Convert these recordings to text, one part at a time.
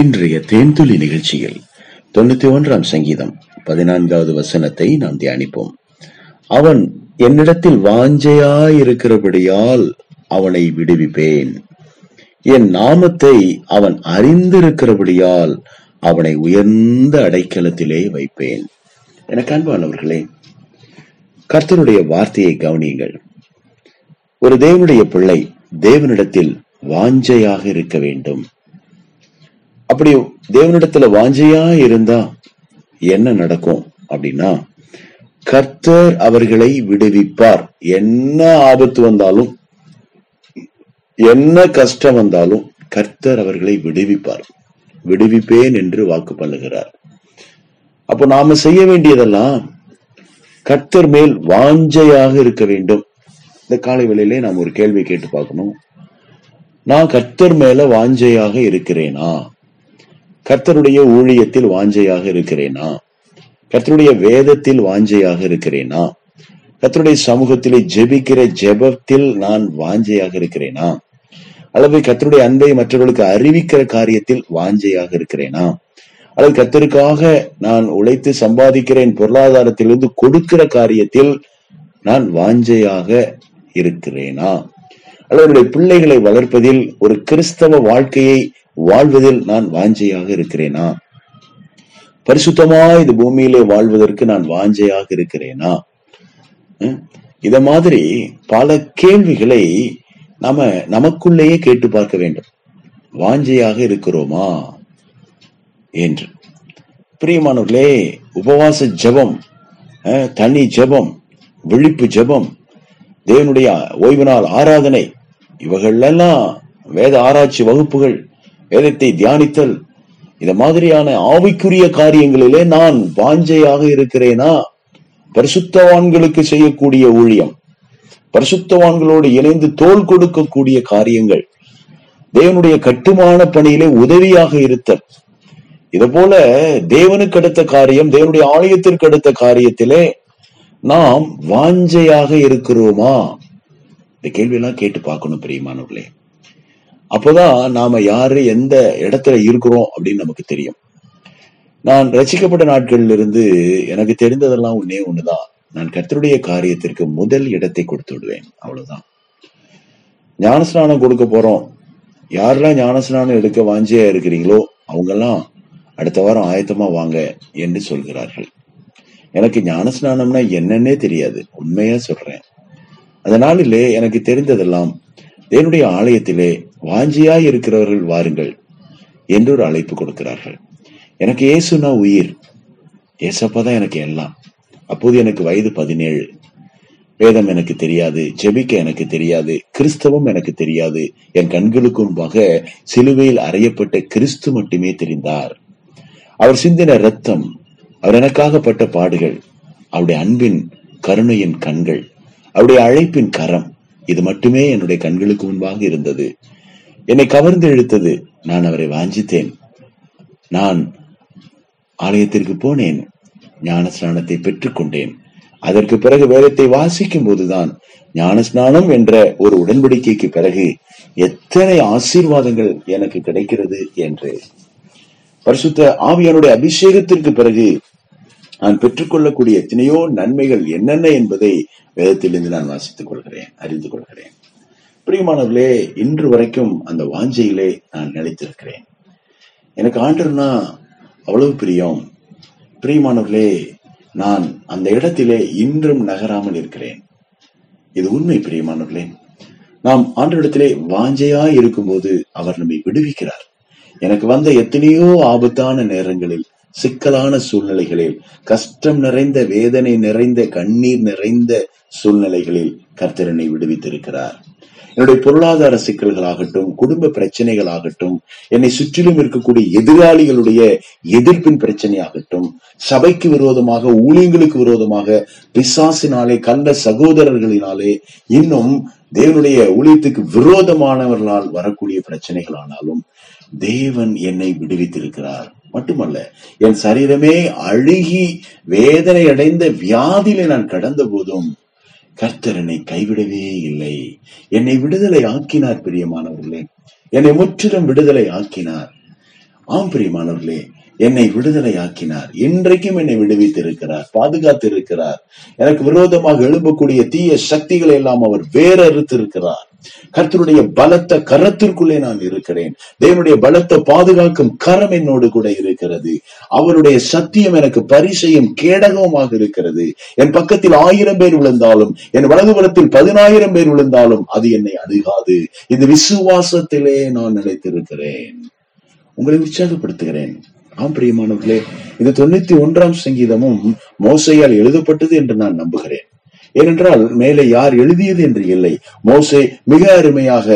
இன்றைய தேன்துளி நிகழ்ச்சியில் தொண்ணூத்தி ஒன்றாம் சங்கீதம் பதினான்காவது வசனத்தை நாம் தியானிப்போம். அவன் என்னிடத்தில் வாஞ்சையாயிருக்கிறபடியால் அவனை விடுவிப்பேன். என் நாமத்தை அவன் அறிந்திருக்கிறபடியால் அவனை உயர்ந்த அடைக்கலத்திலே வைப்பேன். எனக்கு அன்பானவர்களே கர்த்தருடைய வார்த்தையை கவனியுங்கள். ஒரு தேவனுடைய பிள்ளை தேவனிடத்தில் வாஞ்சையாக இருக்க வேண்டும். அப்படி தேவனிடத்துல வாஞ்சையா இருந்தா என்ன நடக்கும் அப்படின்னா கர்த்தர் அவர்களை விடுவிப்பார். என்ன ஆபத்து வந்தாலும் என்ன கஷ்டம் வந்தாலும் கர்த்தர் அவர்களை விடுவிப்பார். விடுவிப்பேன் என்று வாக்கு பண்ணுகிறார். அப்போ நாம செய்ய வேண்டியதெல்லாம் கர்த்தர் மேல் வாஞ்சையாக இருக்க வேண்டும். இந்த காலை வேளையிலே நாம் ஒரு கேள்வி கேட்டு பார்க்கணும். நான் கர்த்தர் மேல வாஞ்சையாக இருக்கிறேனா? கர்த்தருடைய ஊழியத்தில் வாஞ்சையாக இருக்கிறேனா? கர்த்தருடைய வேதத்தில் வாஞ்சையாக இருக்கிறேனா? கர்த்தருடைய சமூகத்திலே ஜெபிக்கிற ஜெபத்தில் நான் வாஞ்சையாக இருக்கிறேனா? அல்லது கர்த்தருடைய அன்பை மற்றவர்களுக்கு அறிவிக்கிற காரியத்தில் வாஞ்சையாக இருக்கிறேனா? அல்லது கர்த்தருக்காக நான் உழைத்து சம்பாதிக்கிறேன் பொருளாதாரத்திலிருந்து கொடுக்கிற காரியத்தில் நான் வாஞ்சையாக இருக்கிறேனா? அல்லது பிள்ளைகளை வளர்ப்பதில் ஒரு கிறிஸ்தவ வாழ்க்கையை வாழ்வதில் நான் வாஞ்சையாக இருக்கிறேனா? பரிசுத்தமா இந்த பூமியிலே வாழ்வதற்கு நான் வாஞ்சையாக இருக்கிறேனா? இத மாதிரி பல கேள்விகளை நாம நமக்குள்ளேயே கேட்டு பார்க்க வேண்டும். வாஞ்சையாக இருக்கிறோமா? என்று. பிரியமானவர்களே உபவாச ஜெபம் தனி ஜெபம் விழிப்பு ஜெபம் தேவனுடைய ஓய்வு நாள் ஆராதனை இவைகளெல்லாம் வேத ஆராய்ச்சி வகுப்புகள் வேதத்தை தியானித்தல் இந்த மாதிரியான ஆவிக்குரிய காரியங்களிலே நான் வாஞ்சையாக இருக்கிறேனா? பரிசுத்தவான்களுக்கு செய்யக்கூடிய ஊழியம் பரிசுத்தவான்களோடு இணைந்து தோல் கொடுக்கக்கூடிய காரியங்கள் தேவனுடைய கட்டுமான பணியிலே உதவியாக இருத்தல். இது போல தேவனுக்கு அடுத்த காரியம் தேவனுடைய ஆலயத்திற்கு அடுத்த காரியத்திலே நாம் வாஞ்சையாக இருக்கிறோமா? இந்த கேள்வியெல்லாம் கேட்டு பார்க்கணும் பிரியமானவர்களே. அப்போதான் நாம யாரு எந்த இடத்துல இருக்கிறோம் அப்படின்னு நமக்கு தெரியும். நான் ரசிக்கப்பட்ட நாட்களில் இருந்து எனக்கு தெரிந்ததெல்லாம் ஒன்னே ஒண்ணுதான். நான் கர்த்தருடைய காரியத்திற்கு முதல் இடத்தை கொடுத்து விடுவேன். அவ்வளவுதான். ஞானஸ்நானம் கொடுக்க போறோம். யாரெல்லாம் ஞானஸ்நானம் எடுக்க வாஞ்சியா இருக்கிறீங்களோ அவங்கெல்லாம் அடுத்த வாரம் ஆயத்தமா வாங்க என்று சொல்கிறார்கள். எனக்கு ஞானஸ்நானம்னா என்னன்னே தெரியாது. உண்மையா சொல்றேன். அதனாலே எனக்கு தெரிந்ததெல்லாம் தேவனுடைய ஆலயத்திலே வாஞ்சியாய் இருக்கிறவர்கள் வாருங்கள் என்று ஒரு அழைப்பு கொடுக்கிறார்கள். எனக்கு இயேசுனா உயிர். ஏசப்பா தான் எனக்கு எல்லாம். அப்போது எனக்கு வயது பதினேழு. வேதம் எனக்கு தெரியாது ஜெபிக்க எனக்கு தெரியாது கிறிஸ்தவம் எனக்கு தெரியாது. என் கண்களுக்கு முன்பாக சிலுவையில் அறையப்பட்ட கிறிஸ்து மட்டுமே தெரிந்தார். அவர் சிந்தின ரத்தம் அவர் எனக்காகப்பட்ட பாடுகள் அவருடைய அன்பின் கருணையின் கண்கள் அவருடைய அழைப்பின் கரம் இது மட்டுமே என்னுடைய கண்களுக்கு முன்பாக இருந்தது. என்னை கவர்ந்து இழுத்தது நான் அவரை வாஞ்சித்தேன். நான் ஆலயத்திற்கு போனேன். ஞானஸ்நானத்தை பெற்றுக்கொண்டேன் அதற்கு பிறகு வேதத்தை வாசிக்கும் போதுதான் ஞானஸ்நானம் என்ற ஒரு உடன்படிக்கைக்கு பிறகு எத்தனை ஆசீர்வாதங்கள் எனக்கு கிடைக்கிறது என்று. பரிசுத்த ஆவியானுடைய அபிஷேகத்திற்கு பிறகு நான் பெற்றுக்கொள்ளக்கூடிய எத்தனையோ நன்மைகள் என்னென்ன என்பதை வேதத்திலிருந்து நான் வாசித்துக் கொள்கிறேன் அறிந்து கொள்கிறேன். பிரியமானவர்களே இன்று வரைக்கும் அந்த வாஞ்சையிலே நான் நிலைத்திருக்கிறேன். எனக்கு ஆண்டர்னா அவ்வளவு பிரியம். பிரியமானவர்களே நான் அந்த இடத்திலே இன்றும் நகராமல் இருக்கிறேன். இது உண்மை பிரியமானவர்களே. நாம் ஆண்டரிடத்திலே வாஞ்சையா இருக்கும்போது அவர் நம்மை விடுவிக்கிறார். எனக்கு வந்த எத்தனையோ ஆபத்தான நேரங்களில் சிக்கலான சூழ்நிலைகளில் கஷ்டம் நிறைந்த வேதனை நிறைந்த கண்ணீர் நிறைந்த சூழ்நிலைகளில் கர்த்தரனை விடுவித்திருக்கிறார். என்னுடைய பொருளாதார சிக்கல்களாகட்டும் குடும்ப பிரச்சனைகளாகட்டும் என்னை சுற்றிலும் இருக்கக்கூடிய எதிராளிகளுடைய எதிர்ப்பின் பிரச்சனையாகட்டும் சபைக்கு விரோதமாக ஊழியங்களுக்கு விரோதமாக பிசாசினாலே கண்ட சகோதரர்களினாலே இன்னும் தேவனுடைய ஊழியத்துக்கு விரோதமானவர்களால் வரக்கூடிய பிரச்சனைகள் ஆனாலும் தேவன் என்னை விடுவித்திருக்கிறார். மட்டுமல்ல என் சரீரமே அழுகி வேதனை அடைந்த வியாதியில நான் கடந்த போதும் கர்த்தர் என்னை கைவிடவே இல்லை. என்னை விடுதலை ஆக்கினார் பிரியமானவர்களே. என்னை முற்றிலும் விடுதலை ஆக்கினார். ஆம் பிரியமானவர்களே என்னை விடுதலை ஆக்கினார். இன்றைக்கும் என்னை விடுவித்து இருக்கிறார் பாதுகாத்து இருக்கிறார் எனக்கு விரோதமாக எழும்பக்கூடிய தீய சக்திகளை எல்லாம் அவர் வேறறுத்திருக்கிறார் கர்த்தருடைய பலத்த கரத்திற்குள்ளே நான் இருக்கிறேன். தேவனுடைய பலத்த பாதுகாக்கும் கரம் என்னோடு கூட இருக்கிறது. அவருடைய சத்தியம் எனக்கு பரிசையும் கேடகமாக இருக்கிறது. என் பக்கத்தில் ஆயிரம் பேர் விழுந்தாலும் என் வலதுபுறத்தில் பதினாயிரம் பேர் விழுந்தாலும் அது என்னை அணுகாது. இந்த விசுவாசத்திலே நான் நிலைத்திருக்கிறேன். உங்களை உற்சாகப்படுத்துகிறேன். ஆம் பிரியமானவர்களே இது தொண்ணூத்தி ஒன்றாம் சங்கீதமும் மோசையால் எழுதப்பட்டது என்று நான் நம்புகிறேன். ஏனென்றால் மேலே யார் எழுதியது என்று இல்லை. மோசே மிக அருமையாக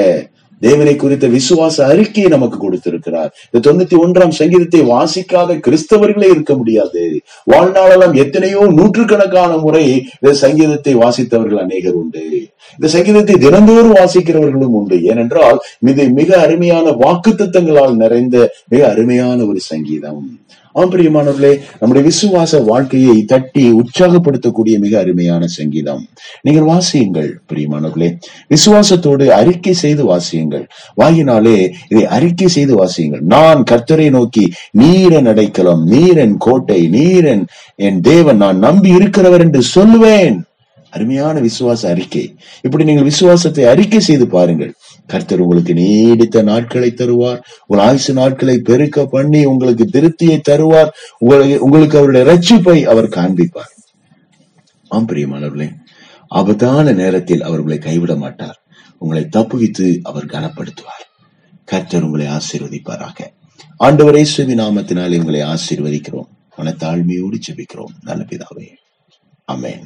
தேவனை குறித்த விசுவாச அறிக்கையை நமக்கு கொடுத்திருக்கிறார். இந்த தொண்ணூத்தி ஒன்றாம் சங்கீதத்தை வாசிக்காத கிறிஸ்தவர்களே இருக்க முடியாது. வாழ்நாளெல்லாம் எத்தனையோ நூற்றுக்கணக்கான முறை இந்த சங்கீதத்தை வாசித்தவர்கள் அநேகர் உண்டு. இந்த சங்கீதத்தை தினந்தோறும் வாசிக்கிறவர்களும் உண்டு. ஏனென்றால் இது மிக அருமையான வாக்குத்தத்தங்களால் நிறைந்த மிக அருமையான ஒரு சங்கீதம். ஆம் பிரியமானவர்களே நம்முடைய விசுவாச வாழ்க்கையை தட்டி உற்சாகப்படுத்தக்கூடிய மிக அருமையான சங்கீதம். நீங்கள் வாசியுங்கள் பிரியமானவர்களே. விசுவாசத்தோடு அறிக்கை செய்து வாசியுங்கள். வாசியுங்கள். வாயினாலே இதை அறிக்கை செய்து வாசியுங்கள். நான் கர்த்தரை நோக்கி நீரன் அடைக்கலம் நீரன் கோட்டை நீரன் என் தேவன் நான் நம்பி இருக்கிறவர் என்று சொல்லுவேன். அருமையான விசுவாச அறிக்கை. இப்படி நீங்கள் விசுவாசத்தை அறிக்கை செய்து பாருங்கள். கர்த்தர் உங்களுக்கு நீடித்த நாட்களை தருவார். உங்கள் ஆயுசு நாட்களை பெருக்க பண்ணி உங்களுக்கு திருப்தியை தருவார். உங்களுக்கு உங்களுக்கு அவருடைய ரட்சிப்பை அவர் காண்பிப்பார். ஆம் பிரியமானவர்களே ஆபத்தான நேரத்தில் அவர் உங்களை கைவிட மாட்டார். உங்களை தப்புவித்து அவர் கனப்படுத்துவார். கர்த்தர் உங்களை ஆசீர்வதிப்பாராக. ஆண்டவர் சுவி நாமத்தினால் உங்களை ஆசீர்வதிக்கிறோம். மனத்தாழ்மையோடு ஜெபிக்கிறோம். நல்ல பிதாவே. அமேன்